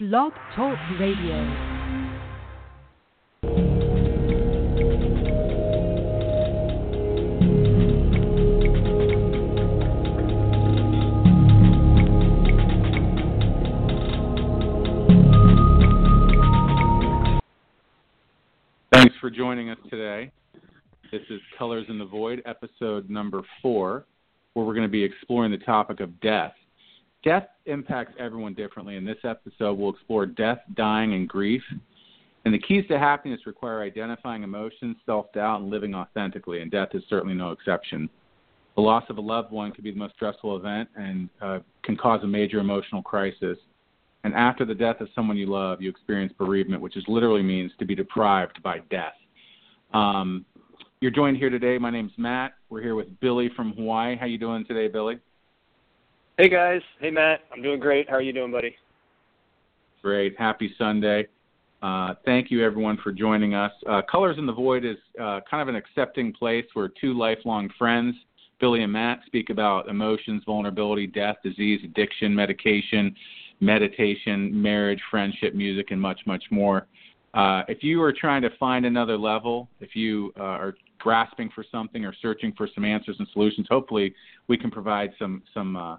Blog Talk Radio. Thanks for joining us today. This is Colors in the Void, episode number four, where we're going to be exploring the topic of death. Death impacts everyone differently. In this episode, we'll explore death, dying, and grief. And the keys to happiness require identifying emotions, self doubt, and living authentically, and death is certainly no exception. The loss of a loved one can be the most stressful event and uh, can cause a major emotional crisis. And after the death of someone you love, you experience bereavement, which is literally means to be deprived by death. Um, you're joined here today. My name's Matt. We're here with Billy from Hawaii. How you doing today, Billy? Hey guys. Hey Matt. I'm doing great. How are you doing, buddy? Great. Happy Sunday. Uh, thank you, everyone, for joining us. Uh, Colors in the Void is uh, kind of an accepting place where two lifelong friends, Billy and Matt, speak about emotions, vulnerability, death, disease, addiction, medication, meditation, marriage, friendship, music, and much, much more. Uh, if you are trying to find another level, if you uh, are grasping for something or searching for some answers and solutions, hopefully we can provide some some uh,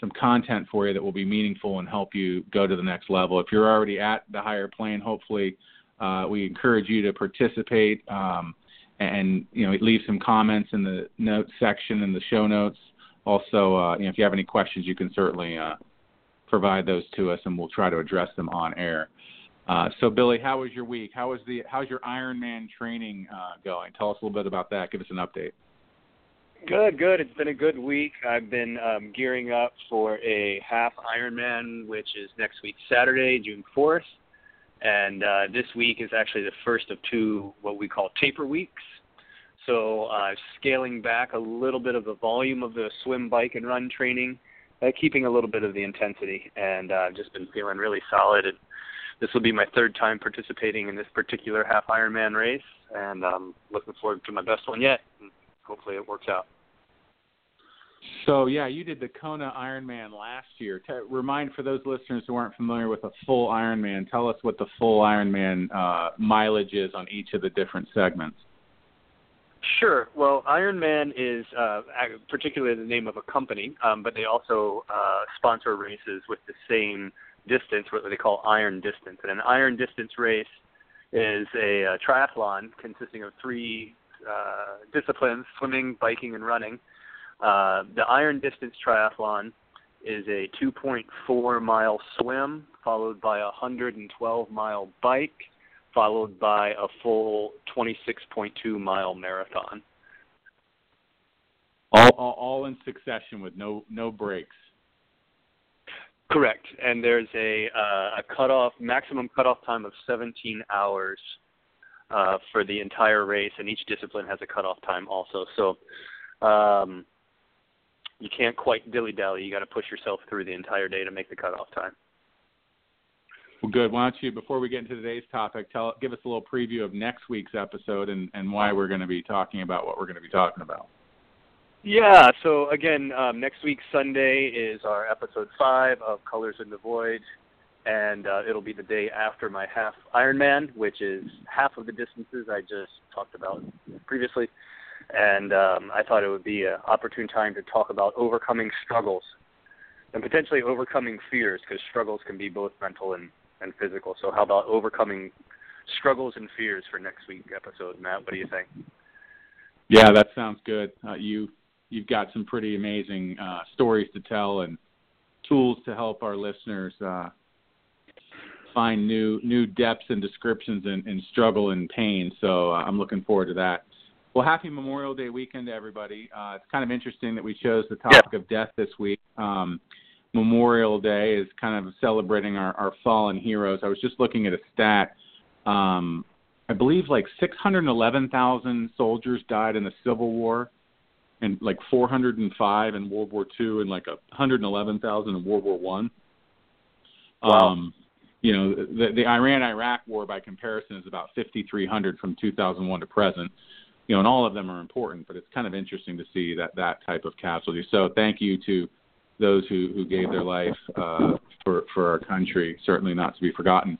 some content for you that will be meaningful and help you go to the next level. If you're already at the higher plane, hopefully uh, we encourage you to participate um, and you know leave some comments in the notes section in the show notes. Also, uh, you know, if you have any questions, you can certainly uh, provide those to us, and we'll try to address them on air. Uh, so, Billy, how was your week? How was the how's your Ironman training uh, going? Tell us a little bit about that. Give us an update. Good, good. It's been a good week. I've been um, gearing up for a half Ironman, which is next week, Saturday, June 4th. And uh, this week is actually the first of two what we call taper weeks. So, uh, scaling back a little bit of the volume of the swim, bike, and run training, uh, keeping a little bit of the intensity. And uh, I've just been feeling really solid. And this will be my third time participating in this particular half Ironman race, and I'm looking forward to my best one yet. Hopefully, it works out. So yeah, you did the Kona Ironman last year. T- remind for those listeners who aren't familiar with a full Ironman, tell us what the full Ironman uh, mileage is on each of the different segments. Sure. Well, Ironman is uh, particularly the name of a company, um, but they also uh, sponsor races with the same distance, what they call iron distance. And an iron distance race is a, a triathlon consisting of three uh, disciplines: swimming, biking, and running. Uh, the iron distance triathlon is a 2.4 mile swim, followed by a 112 mile bike, followed by a full 26.2 mile marathon. All, all, all in succession with no no breaks. Correct, and there's a uh, a cutoff maximum cutoff time of 17 hours uh, for the entire race, and each discipline has a cutoff time also. So um, you can't quite dilly dally. You got to push yourself through the entire day to make the cutoff time. Well, good. Why don't you, before we get into today's topic, tell give us a little preview of next week's episode and, and why we're going to be talking about what we're going to be talking about. Yeah. So again, um, next week Sunday is our episode five of Colors in the Void, and uh, it'll be the day after my half Ironman, which is half of the distances I just talked about previously and um, I thought it would be an opportune time to talk about overcoming struggles and potentially overcoming fears because struggles can be both mental and, and physical. So, how about overcoming struggles and fears for next week's episode, Matt? What do you think? Yeah, that sounds good. Uh, you you've got some pretty amazing uh, stories to tell and tools to help our listeners uh, find new new depths and descriptions in struggle and pain. So uh, I'm looking forward to that. Well, happy Memorial Day weekend to everybody. Uh, it's kind of interesting that we chose the topic yeah. of death this week. Um, Memorial Day is kind of celebrating our, our fallen heroes. I was just looking at a stat. Um, I believe like 611,000 soldiers died in the Civil War, and like 405 in World War II, and like 111,000 in World War One. Wow. Um, you know, the, the Iran-Iraq War, by comparison, is about 5,300 from 2001 to present you know, and all of them are important, but it's kind of interesting to see that that type of casualty. So thank you to those who who gave their life uh, for for our country. Certainly not to be forgotten.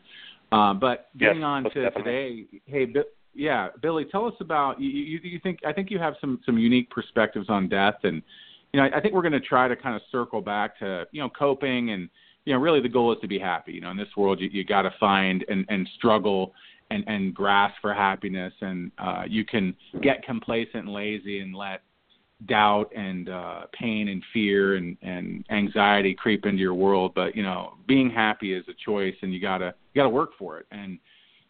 Uh, but getting yes, on to definitely. today, hey, Bi- yeah, Billy, tell us about you, you. You think I think you have some some unique perspectives on death, and you know I, I think we're going to try to kind of circle back to you know coping and you know really the goal is to be happy. You know in this world you, you got to find and and struggle and and grasp for happiness, and uh, you can get complacent and lazy and let doubt and uh, pain and fear and, and anxiety creep into your world. But you know, being happy is a choice, and you gotta you gotta work for it. And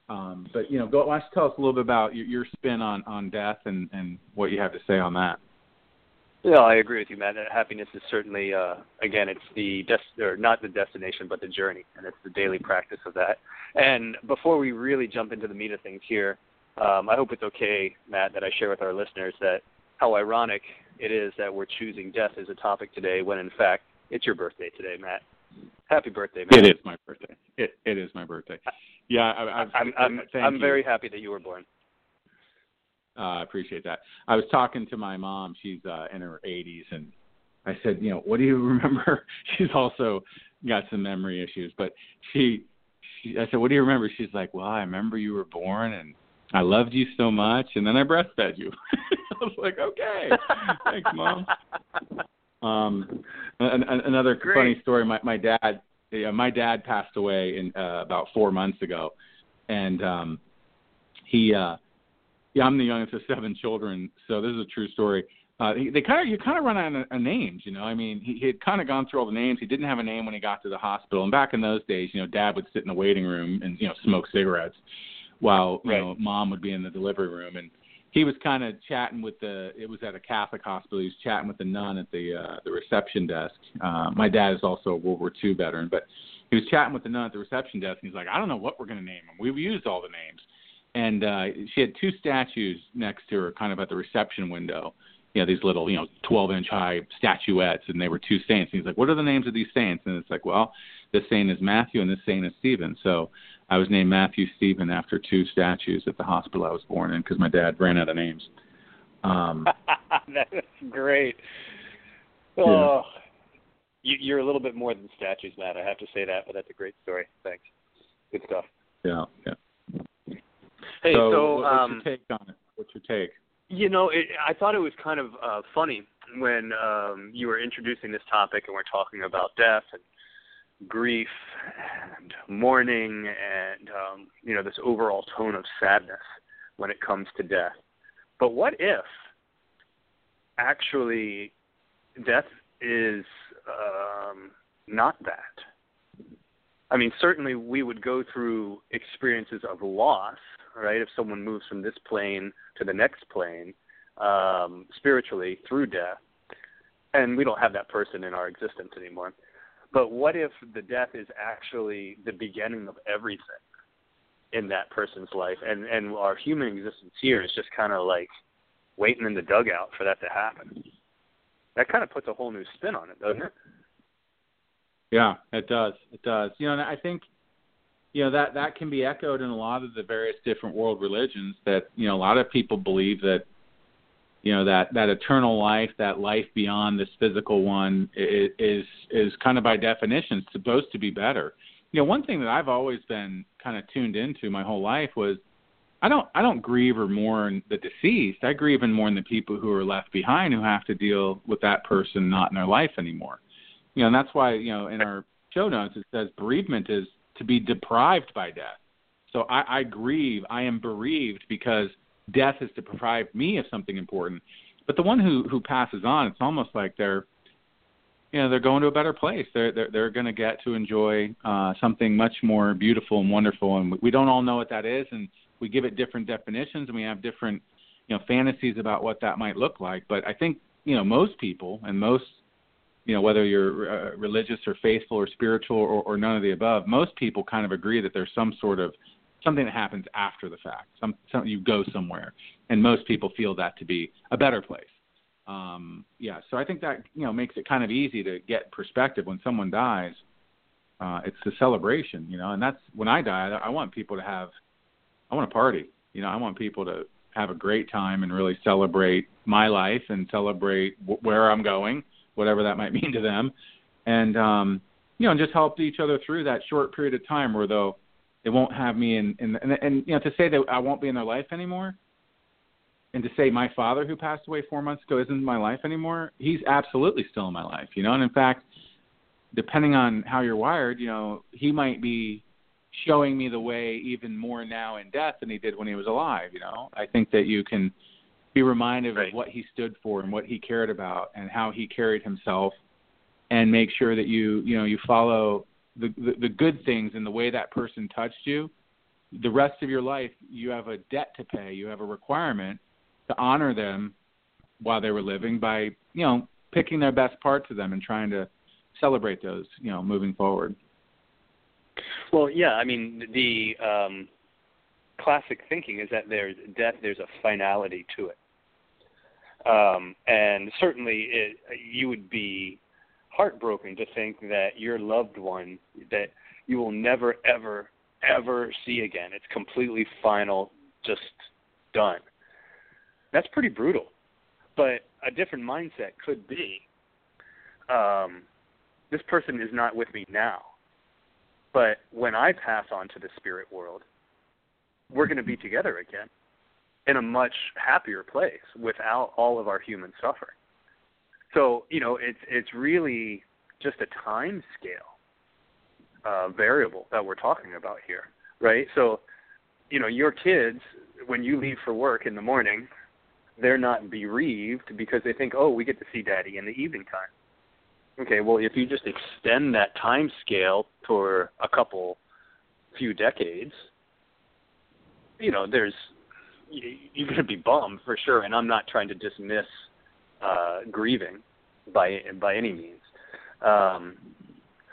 um, but you know, go. Why don't you tell us a little bit about your, your spin on on death and and what you have to say on that? Yeah, I agree with you, Matt. Happiness is certainly, uh, again, it's the des- or not the destination, but the journey, and it's the daily practice of that. And before we really jump into the meat of things here, um, I hope it's okay, Matt, that I share with our listeners that how ironic it is that we're choosing death as a topic today, when in fact it's your birthday today, Matt. Happy birthday, Matt. It is my birthday. It it is my birthday. Yeah, I, I, I'm I'm I'm very happy that you were born. Uh, I appreciate that. I was talking to my mom. She's uh, in her 80s, and I said, you know, what do you remember? She's also got some memory issues, but she, she, I said, what do you remember? She's like, well, I remember you were born, and I loved you so much, and then I breastfed you. I was like, okay, thanks, mom. Um, an, an, another Great. funny story. My my dad, yeah, my dad passed away in uh, about four months ago, and um, he. uh yeah, I'm the youngest of seven children, so this is a true story. Uh, they kind of you kind of run out of, of names, you know. I mean, he, he had kind of gone through all the names. He didn't have a name when he got to the hospital. And back in those days, you know, Dad would sit in the waiting room and you know smoke cigarettes, while you Right. know Mom would be in the delivery room. And he was kind of chatting with the. It was at a Catholic hospital. He was chatting with the nun at the uh, the reception desk. Uh, my dad is also a World War II veteran, but he was chatting with the nun at the reception desk. And he's like, I don't know what we're going to name him. We've used all the names and uh she had two statues next to her kind of at the reception window you know these little you know 12 inch high statuettes and they were two saints and he's like what are the names of these saints and it's like well this saint is matthew and this saint is stephen so i was named matthew stephen after two statues at the hospital i was born in because my dad ran out of names um That's great. Yeah. Oh, you, you're a little bit more than statues, Matt. I have to say that, but that's a great story. Thanks. Good stuff. yeah Hey, so, so, what- what's um, your take on it what's your take You know, it, I thought it was kind of uh, funny when um, you were introducing this topic and we're talking about death and grief and mourning and um, you know this overall tone of sadness when it comes to death. But what if actually death is um, not that? I mean, certainly we would go through experiences of loss, right? If someone moves from this plane to the next plane um, spiritually through death, and we don't have that person in our existence anymore. But what if the death is actually the beginning of everything in that person's life, and and our human existence here is just kind of like waiting in the dugout for that to happen? That kind of puts a whole new spin on it, doesn't it? Yeah, it does. It does. You know, and I think you know that that can be echoed in a lot of the various different world religions that you know a lot of people believe that you know that that eternal life, that life beyond this physical one is is kind of by definition supposed to be better. You know, one thing that I've always been kind of tuned into my whole life was I don't I don't grieve or mourn the deceased. I grieve and mourn the people who are left behind who have to deal with that person not in their life anymore. You know, and that's why, you know, in our show notes it says bereavement is to be deprived by death. So I, I grieve, I am bereaved because death is to deprive me of something important. But the one who who passes on, it's almost like they're you know, they're going to a better place. They're they're they're going to get to enjoy uh something much more beautiful and wonderful and we don't all know what that is and we give it different definitions and we have different you know fantasies about what that might look like, but I think, you know, most people and most you know whether you're uh, religious or faithful or spiritual or, or none of the above most people kind of agree that there's some sort of something that happens after the fact. Some, some you go somewhere. And most people feel that to be a better place. Um yeah so i think that you know makes it kind of easy to get perspective. When someone dies uh it's a celebration you know and that's when i die i, want people to have i want to party. You know i want people to have a great time and really celebrate my life and celebrate w- where i'm going whatever that might mean to them, and um, you know, and just help each other through that short period of time where though they won't have me in, in and, and you know to say that I won't be in their life anymore, and to say my father who passed away four months ago isn't in my life anymore, he's absolutely still in my life, you know, and in fact, depending on how you're wired, you know, he might be showing me the way even more now in death than he did when he was alive. You know, I think that you can be reminded right. of what he stood for and what he cared about and how he carried himself, and make sure that you you know you follow the the, the good things and the way that person touched you. The rest of your life, you have a debt to pay. You have a requirement to honor them while they were living by you know picking their best parts of them and trying to celebrate those you know moving forward. Well, yeah, I mean the um, classic thinking is that there's death, there's a finality to it, um, and certainly it, you would be heartbroken to think that your loved one that you will never ever ever see again. It's completely final, just done. That's pretty brutal. But a different mindset could be um, this person is not with me now but when I pass on to the spirit world, we're going to be together again in a much happier place without all of our human suffering. So, you know, it's it's really just a time scale uh, variable that we're talking about here, right? So, you know, your kids, when you leave for work in the morning, they're not bereaved because they think, oh, we get to see daddy in the evening time. Okay, well, if you just extend that time scale for a couple, few decades, you know, there's you're going to be bummed for sure. And I'm not trying to dismiss uh, grieving by by any means, um,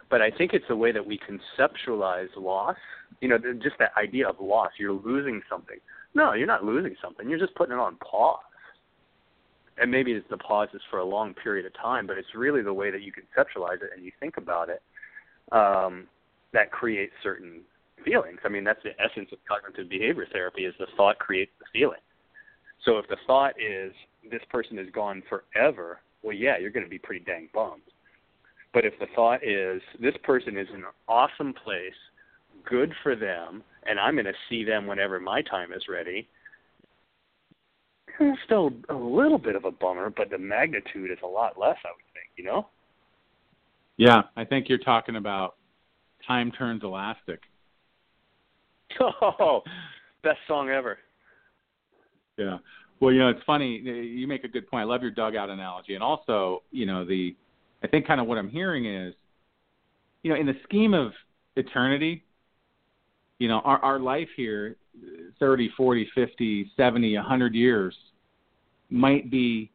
but I think it's the way that we conceptualize loss. You know, just that idea of loss. You're losing something. No, you're not losing something. You're just putting it on pause and maybe it's the pauses for a long period of time, but it's really the way that you conceptualize it and you think about it um, that creates certain feelings. I mean, that's the essence of cognitive behavior therapy: is the thought creates the feeling. So if the thought is this person is gone forever, well, yeah, you're going to be pretty dang bummed. But if the thought is this person is in an awesome place, good for them, and I'm going to see them whenever my time is ready, it's still a little bit of a bummer, but the magnitude is a lot less, I would think, you know? Yeah, I think you're talking about Time Turns Elastic. Oh, best song ever. Yeah. Well, you know, it's funny. You make a good point. I love your dugout analogy. And also, you know, the, I think kind of what I'm hearing is, you know, in the scheme of eternity, you know, our, our life here 30, 40, 50, 70, 100 years might be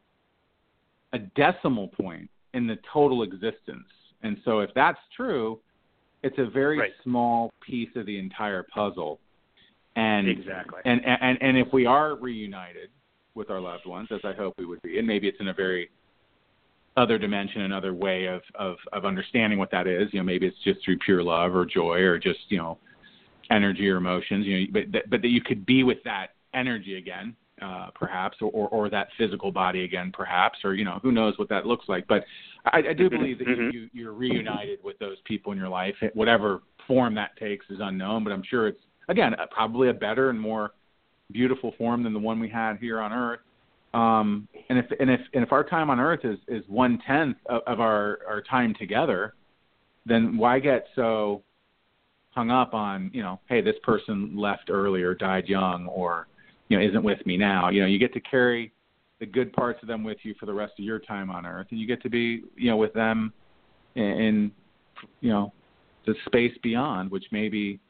a decimal point in the total existence. And so if that's true, it's a very right. small piece of the entire puzzle. And exactly. And, and and if we are reunited with our loved ones, as I hope we would be, and maybe it's in a very other dimension, another way of, of, of understanding what that is. You know, maybe it's just through pure love or joy or just, you know, energy or emotions, you know, but that, but that you could be with that energy again, uh, perhaps, or, or or that physical body again, perhaps, or you know, who knows what that looks like. But I, I do mm-hmm. believe that mm-hmm. you, you're reunited with those people in your life, whatever form that takes is unknown. But I'm sure it's again probably a better and more beautiful form than the one we had here on Earth. Um, and if and if and if our time on Earth is is one tenth of, of our our time together, then why get so hung up on you know hey this person left early or died young or you know isn't with me now. You know you get to carry the good parts of them with you for the rest of your time on earth and you get to be you know with them in, in you know the space beyond which may be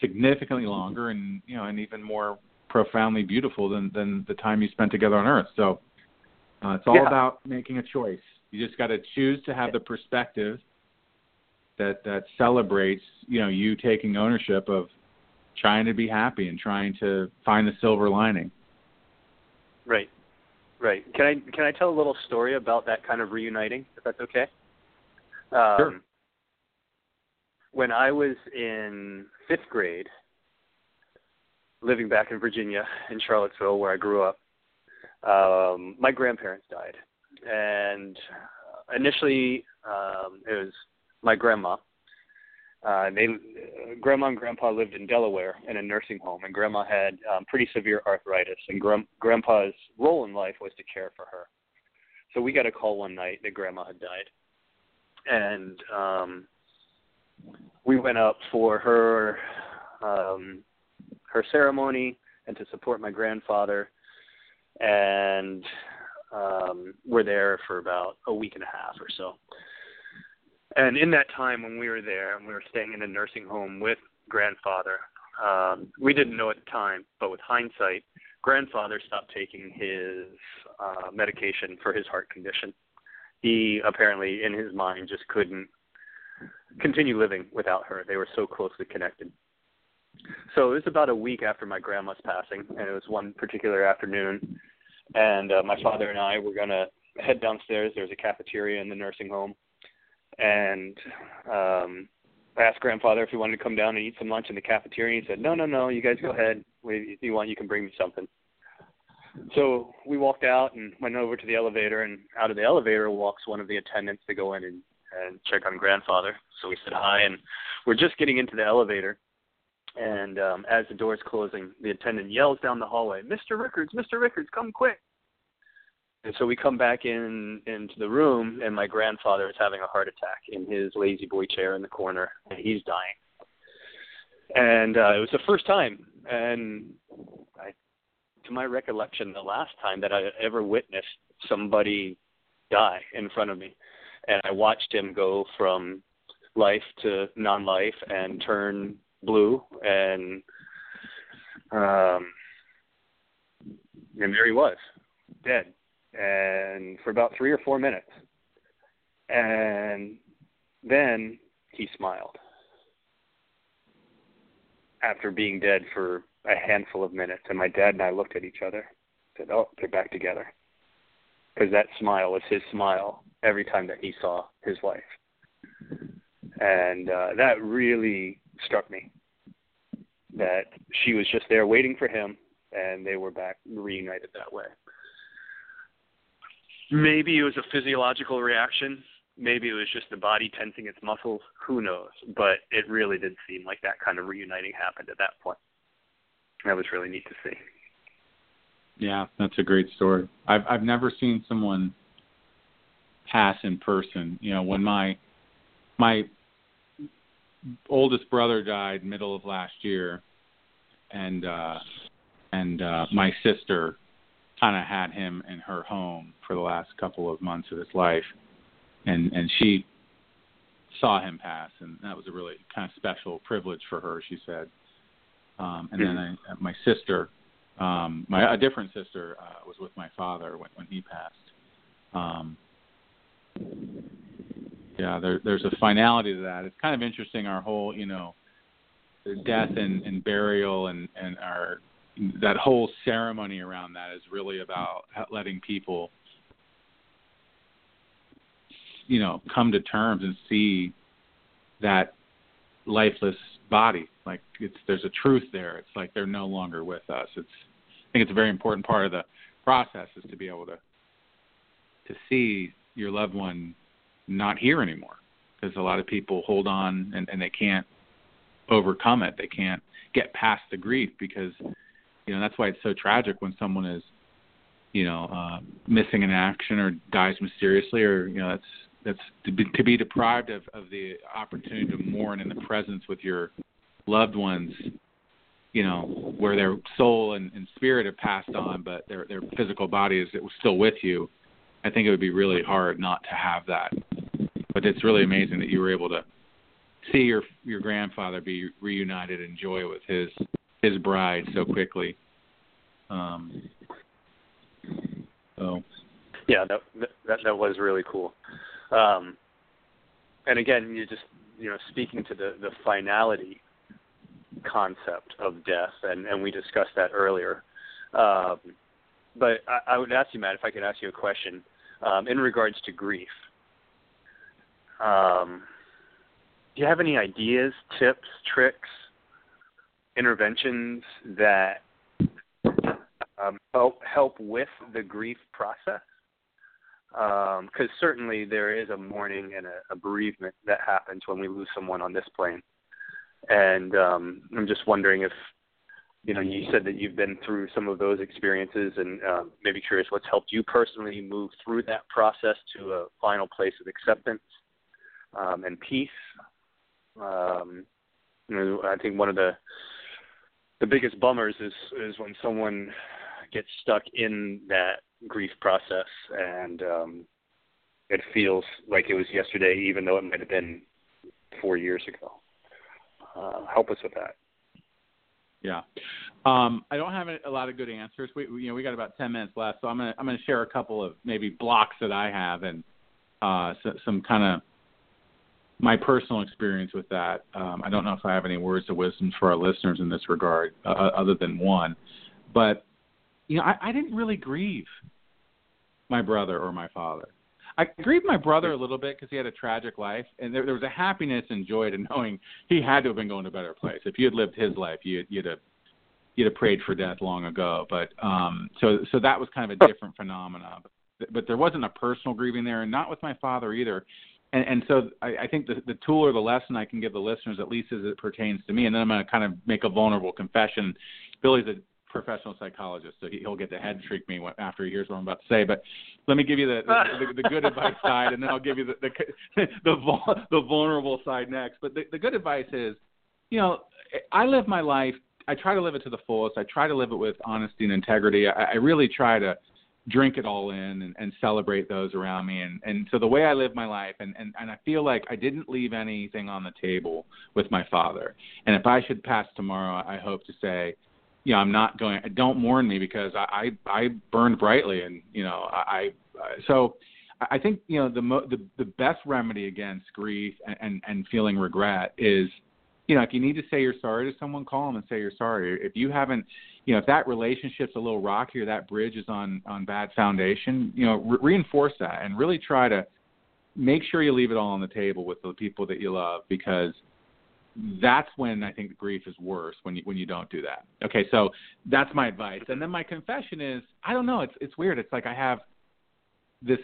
significantly longer and you know and even more profoundly beautiful than than the time you spent together on earth. So uh, it's all yeah. about making a choice. You just got to choose to have the perspective that that celebrates you know you taking ownership of trying to be happy and trying to find the silver lining. Right, right. Can I can I tell a little story about that kind of reuniting, if that's okay? Um, sure. When I was in fifth grade, living back in Virginia, in Charlottesville, where I grew up, um, my grandparents died, and initially Um, it was my grandma. Uh, they, grandma and grandpa lived in Delaware in a nursing home, and grandma had um, pretty severe arthritis, and gra- grandpa's role in life was to care for her. So we got a call one night that grandma had died, and um, we went up for her um, her ceremony and to support my grandfather, and um, we're there for about a week and a half or so. And in that time when we were there and we were staying in a nursing home with grandfather, um, we didn't know at the time, but with hindsight, grandfather stopped taking his uh, medication for his heart condition. He apparently, in his mind, just couldn't continue living without her. They were so closely connected. So it was about a week after my grandma's passing, and it was one particular afternoon, and uh, my father and I were gonna head downstairs. There was a cafeteria in the nursing home, and um, I asked grandfather if he wanted to come down and eat some lunch in the cafeteria. And He said, "No, no, no. You guys go ahead. If you want, you can bring me something." So we walked out and went over to the elevator, and out of the elevator walks one of the attendants to go in and, and check on grandfather. So we said hi, and we're just getting into the elevator, and um, as the door's closing, the attendant yells down the hallway, "Mr. Rickards, Mr. Rickards, come quick!" And so we come back in into the room, and my grandfather is having a heart attack in his lazy boy chair in the corner, and he's dying. And uh, it was the first time, and I, to my recollection, the last time that I ever witnessed somebody die in front of me, and I watched him go from life to non-life and turn blue, and um, and there he was, dead and for about three or four minutes. And then he smiled after being dead for a handful of minutes. And my dad and I looked at each other, said, "Oh, they're back together," because that smile was his smile every time that he saw his wife, and uh, that really struck me. That she was just there waiting for him, and they were back reunited that way. Maybe it was a physiological reaction. Maybe it was just the body tensing its muscles. Who knows? But it really did seem like that kind of reuniting happened at that point. That was really neat to see. Yeah, that's a great story. I've I've never seen someone pass in person. You know, when my my oldest brother died middle of last year, and uh, and uh, my sister kind of had him in her home for the last couple of months of his life, and and she saw him pass, and that was a really kind of special privilege for her. She said, um, and then I, my sister, um, my a different sister, uh, was with my father when when he passed. Um, yeah, there, there's a finality to that. It's kind of interesting. Our whole, you know, death and, and burial and and our that whole ceremony around that is really about letting people you know come to terms and see that lifeless body. Like it's there's a truth there. It's like they're no longer with us. It's i think it's a very important part of the process is to be able to to see your loved one not here anymore because a lot of people hold on and, and they can't overcome it. They can't get past the grief because you know that's why it's so tragic when someone is you know uh missing in action or dies mysteriously or you know that's that's to be, to be deprived of of the opportunity to mourn in the presence with your loved ones you know where their soul and, and spirit have passed on but their their physical body is still with you i think it would be really hard not to have that. But it's really amazing that you were able to see your your grandfather be reunited in joy with his his bride so quickly. Um, so yeah, that that that was really cool. Um, and again, you just you know speaking to the the finality concept of death, and and we discussed that earlier. Um, but I, I would ask you, Matt, if I could ask you a question um, in regards to grief. Um, do you have any ideas, tips, tricks interventions that um, help help with the grief process. because um, certainly there is a mourning and a, a bereavement that happens when we lose someone on this plane. And um, I'm just wondering if, you know, you said that you've been through some of those experiences, and uh, maybe curious what's helped you personally move through that process to a final place of acceptance um, and peace. Um, you know, I think one of the the biggest bummers is is when someone gets stuck in that grief process and um it feels like it was yesterday even though it might have been four years ago. Uh help us with that. Yeah. Um i don't have a lot of good answers. We you know we got about 10 minutes left so i'm to i'm to share a couple of maybe blocks that i have and uh so, some kind of my personal experience with that. Um, I don't know if I have any words of wisdom for our listeners in this regard, uh, other than one. But you know, I, I didn't really grieve my brother or my father. I grieved my brother a little bit because he had a tragic life, and there, there was a happiness and joy to knowing he had to have been going to a better place. If you had lived his life, you, you'd have you'd have prayed for death long ago. But um, so so that was kind of a different phenomenon. But, but there wasn't a personal grieving there, and not with my father either. And, and so I, I think the, the tool or the lesson I can give the listeners, at least as it pertains to me, and then I'm going to kind of make a vulnerable confession. Billy's a professional psychologist, so he'll get the head shriek me after he hears what I'm about to say. But let me give you the the, the, the good advice side, and then I'll give you the the the, the vulnerable side next. But the, the good advice is, you know, I live my life. I try to live it to the fullest. I try to live it with honesty and integrity. I, I really try to drink it all in and, and celebrate those around me. And and so the way I live my life and, and and I feel like I didn't leave anything on the table with my father. And if I should pass tomorrow I hope to say you know I'm not going don't mourn me because I I, I burned brightly and you know I, I so I think you know the mo- the the best remedy against grief and, and and feeling regret is you know if you need to say you're sorry to someone call them and say you're sorry. If you haven't you know, if that relationship's a little rocky or that bridge is on on bad foundation, you know, re- reinforce that and really try to make sure you leave it all on the table with the people that you love because that's when I think the grief is worse when you when you don't do that. Okay, so that's my advice. And then my confession is I don't know, it's it's weird. It's like I have this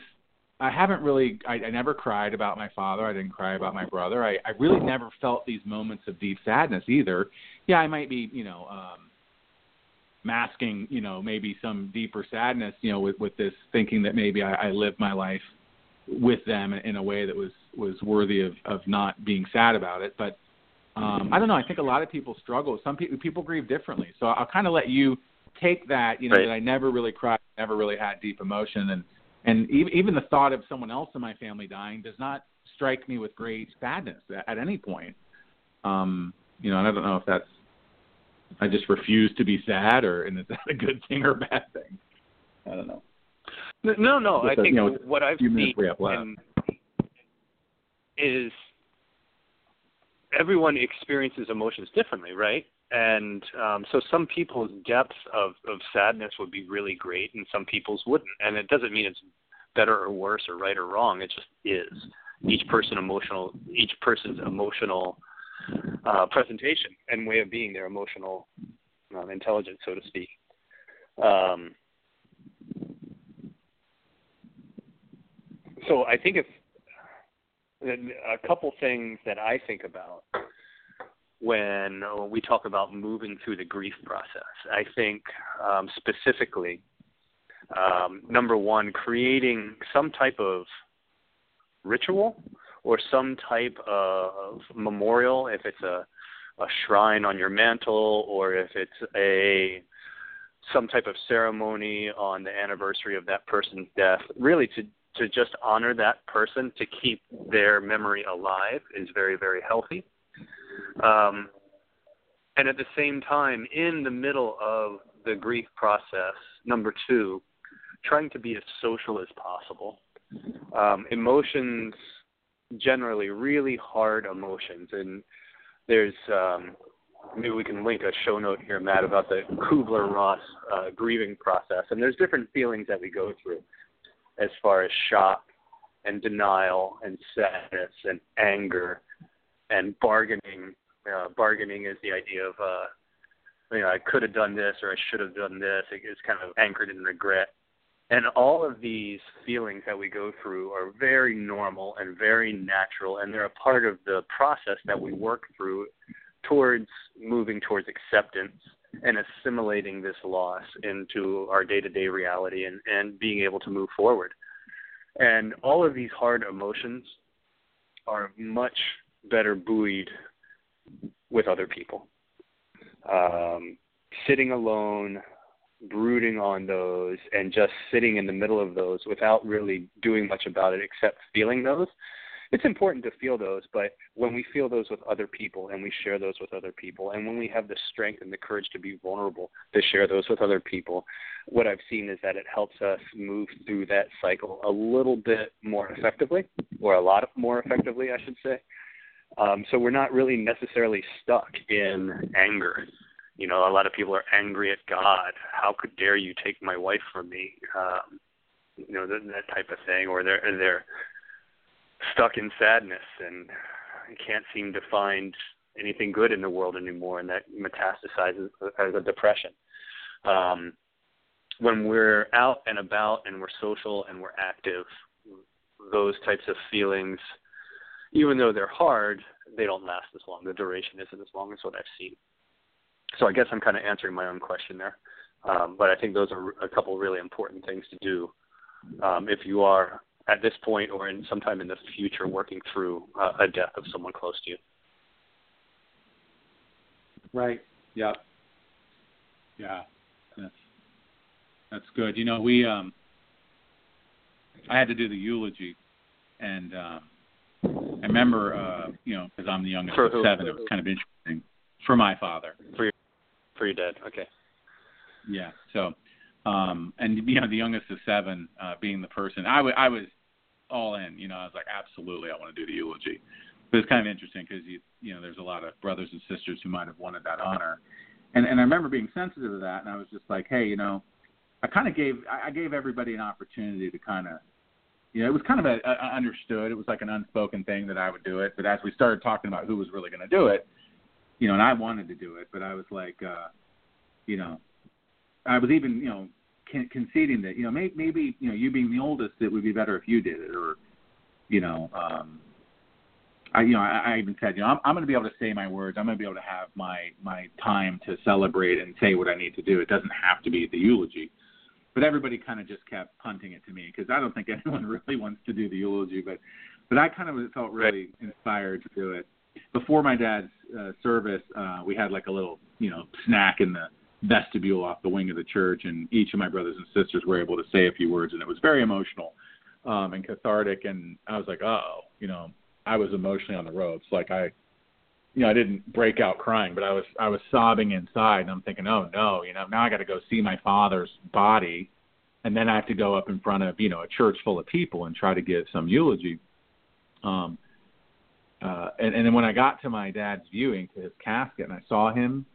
I haven't really I, I never cried about my father. I didn't cry about my brother. I, I really never felt these moments of deep sadness either. Yeah, I might be, you know, um masking, you know, maybe some deeper sadness, you know, with with this thinking that maybe I, I lived my life with them in a way that was was worthy of of not being sad about it. But um, I don't know. I think a lot of people struggle. Some people people grieve differently. So I'll kind of let you take that. You know, right. that I never really cried, never really had deep emotion, and and even even the thought of someone else in my family dying does not strike me with great sadness at, at any point. Um, you know, and I don't know if that's I just refuse to be sad, or and is that a good thing or a bad thing? I don't know. No, no. I think you know, what I've seen is everyone experiences emotions differently, right? And um, so some people's depth of, of sadness would be really great, and some people's wouldn't. And it doesn't mean it's better or worse or right or wrong. It just is. Each person emotional, each person's emotional uh, presentation and way of being, their emotional um, intelligence, so to speak. Um, so I think if a couple things that I think about when we talk about moving through the grief process, I think um, specifically, um, number one, creating some type of ritual or some type of memorial, if it's a, a shrine on your mantle or if it's a some type of ceremony on the anniversary of that person's death, really to to just honor that person to keep their memory alive is very very healthy. Um, and at the same time, in the middle of the grief process, number two, trying to be as social as possible. Um, emotions generally really hard emotions. And there's um maybe we can link a show note here matt about the kubler-ross uh, grieving process. And there's different feelings that we go through as far as shock and denial and sadness and anger and bargaining. Uh, bargaining is the idea of uh you know i could have done this or i should have done this. It is kind of anchored in regret And all of these feelings that we go through are very normal and very natural, and they're a part of the process that we work through towards moving towards acceptance and assimilating this loss into our day to day reality and, and being able to move forward. And all of these hard emotions are much better buoyed with other people. Um, sitting alone, brooding on those, and just sitting in the middle of those without really doing much about it except feeling those it's important to feel those, but when we feel those with other people and we share those with other people, and when we have the strength and the courage to be vulnerable to share those with other people, what I've seen is that it helps us move through that cycle a little bit more effectively, or a lot more effectively, I should say. Um, so we're not really necessarily stuck in anger. You know, a lot of people are angry at God. How could dare you take my wife from me? Um, you know, that, that type of thing, or they're they're stuck in sadness and can't seem to find anything good in the world anymore, and that metastasizes as a depression. Um, when we're out and about and we're social and we're active, those types of feelings, even though they're hard, they don't last as long. The duration isn't as long as what I've seen. So I guess I'm kind of answering my own question there. Um, but I think those are a couple really important things to do um, if you are at this point or in sometime in the future working through uh, a death of someone close to you. Right. Yeah. Yeah. That's that's good. You know, we um I had to do the eulogy and um I remember uh you know, because I'm the youngest for of who? seven, it was kind of interesting for my father. For for your dad. Okay. Yeah. So um and you know the youngest of seven uh being the person I, was all in. You know, I was like, absolutely, I want to do the eulogy. But it's kind of interesting because you you know there's a lot of brothers and sisters who might have wanted that honor, and and I remember being sensitive to that, and I was just like, hey, you know, I kind of gave I gave everybody an opportunity to kind of. You know, it was kind of a, a understood. It was like an unspoken thing that I would do it. But as we started talking about who was really going to do it, you know, and I wanted to do it, but I was like, uh, you know, I was even, you know, conceding that you know may, maybe you know you being the oldest it would be better if you did it or you know um I you know I, I even said you know I'm, I'm going to be able to say my words I'm going to be able to have my my time to celebrate and say what I need to do it doesn't have to be the eulogy. But everybody kind of just kept punting it to me because I don't think anyone really wants to do the eulogy but but I kind of felt really inspired to do it before my dad's uh, service uh we had like a little you know snack in the vestibule off the wing of the church, and each of my brothers and sisters were able to say a few words, and it was very emotional um, and cathartic. And I was like, oh, you know, I was emotionally on the ropes. Like I, you know, I didn't break out crying, but I was I was sobbing inside, and I'm thinking, oh no, you know, now I got to go see my father's body, and then I have to go up in front of you know a church full of people and try to give some eulogy. Um, uh, and, and then when I got to my dad's viewing to his casket, and I saw him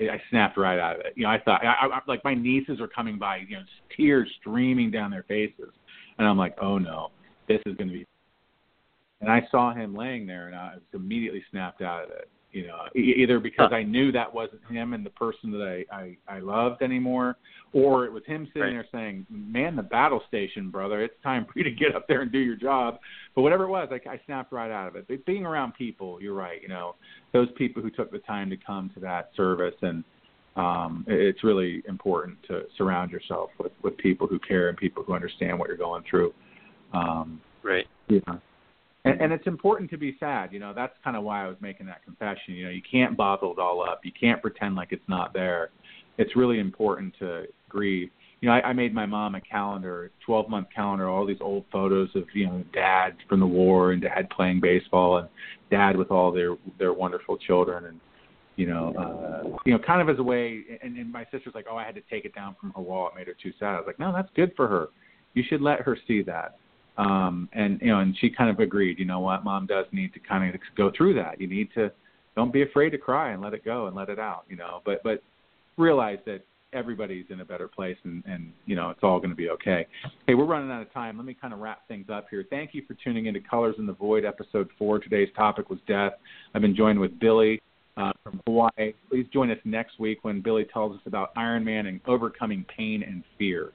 I snapped right out of it. You know, I thought I, I like my nieces are coming by, you know, tears streaming down their faces, and I'm like, oh no, this is going to be. And I saw him laying there, and I was immediately snapped out of it you know, either because I knew that wasn't him and the person that I I, I loved anymore, or it was him sitting right. there saying, "Man, the battle station, brother, it's time for you to get up there and do your job." But whatever it was, I, I snapped right out of it. But being around people, you're right. You know, those people who took the time to come to that service, and um, it's really important to surround yourself with with people who care and people who understand what you're going through. Um, right. Yeah and, and it's important to be sad. You know, that's kind of why I was making that confession. You know, you can't bottle it all up. You can't pretend like it's not there. It's really important to grieve. You know, I, I made my mom a calendar, 12 month calendar, all these old photos of you know dad from the war and dad playing baseball and dad with all their their wonderful children and you know, uh, you know, kind of as a way. And, and my sister's like, "Oh, I had to take it down from her wall. It made her too sad." I was like, "No, that's good for her. You should let her see that." Um and you know and she kind of agreed you know what? Mom does need to kind of go through that. You need to don't be afraid to cry and let it go and let it out you know? But but realize that everybody's in a better place and and you know it's all going to be okay. Hey we're running out of time. Let me kind of wrap things up here. Thank you for tuning into colors in the void episode four. Today's topic was death. I've been joined with billy uh, from hawaii. Please join us next week when billy tells us about iron man and overcoming pain and fear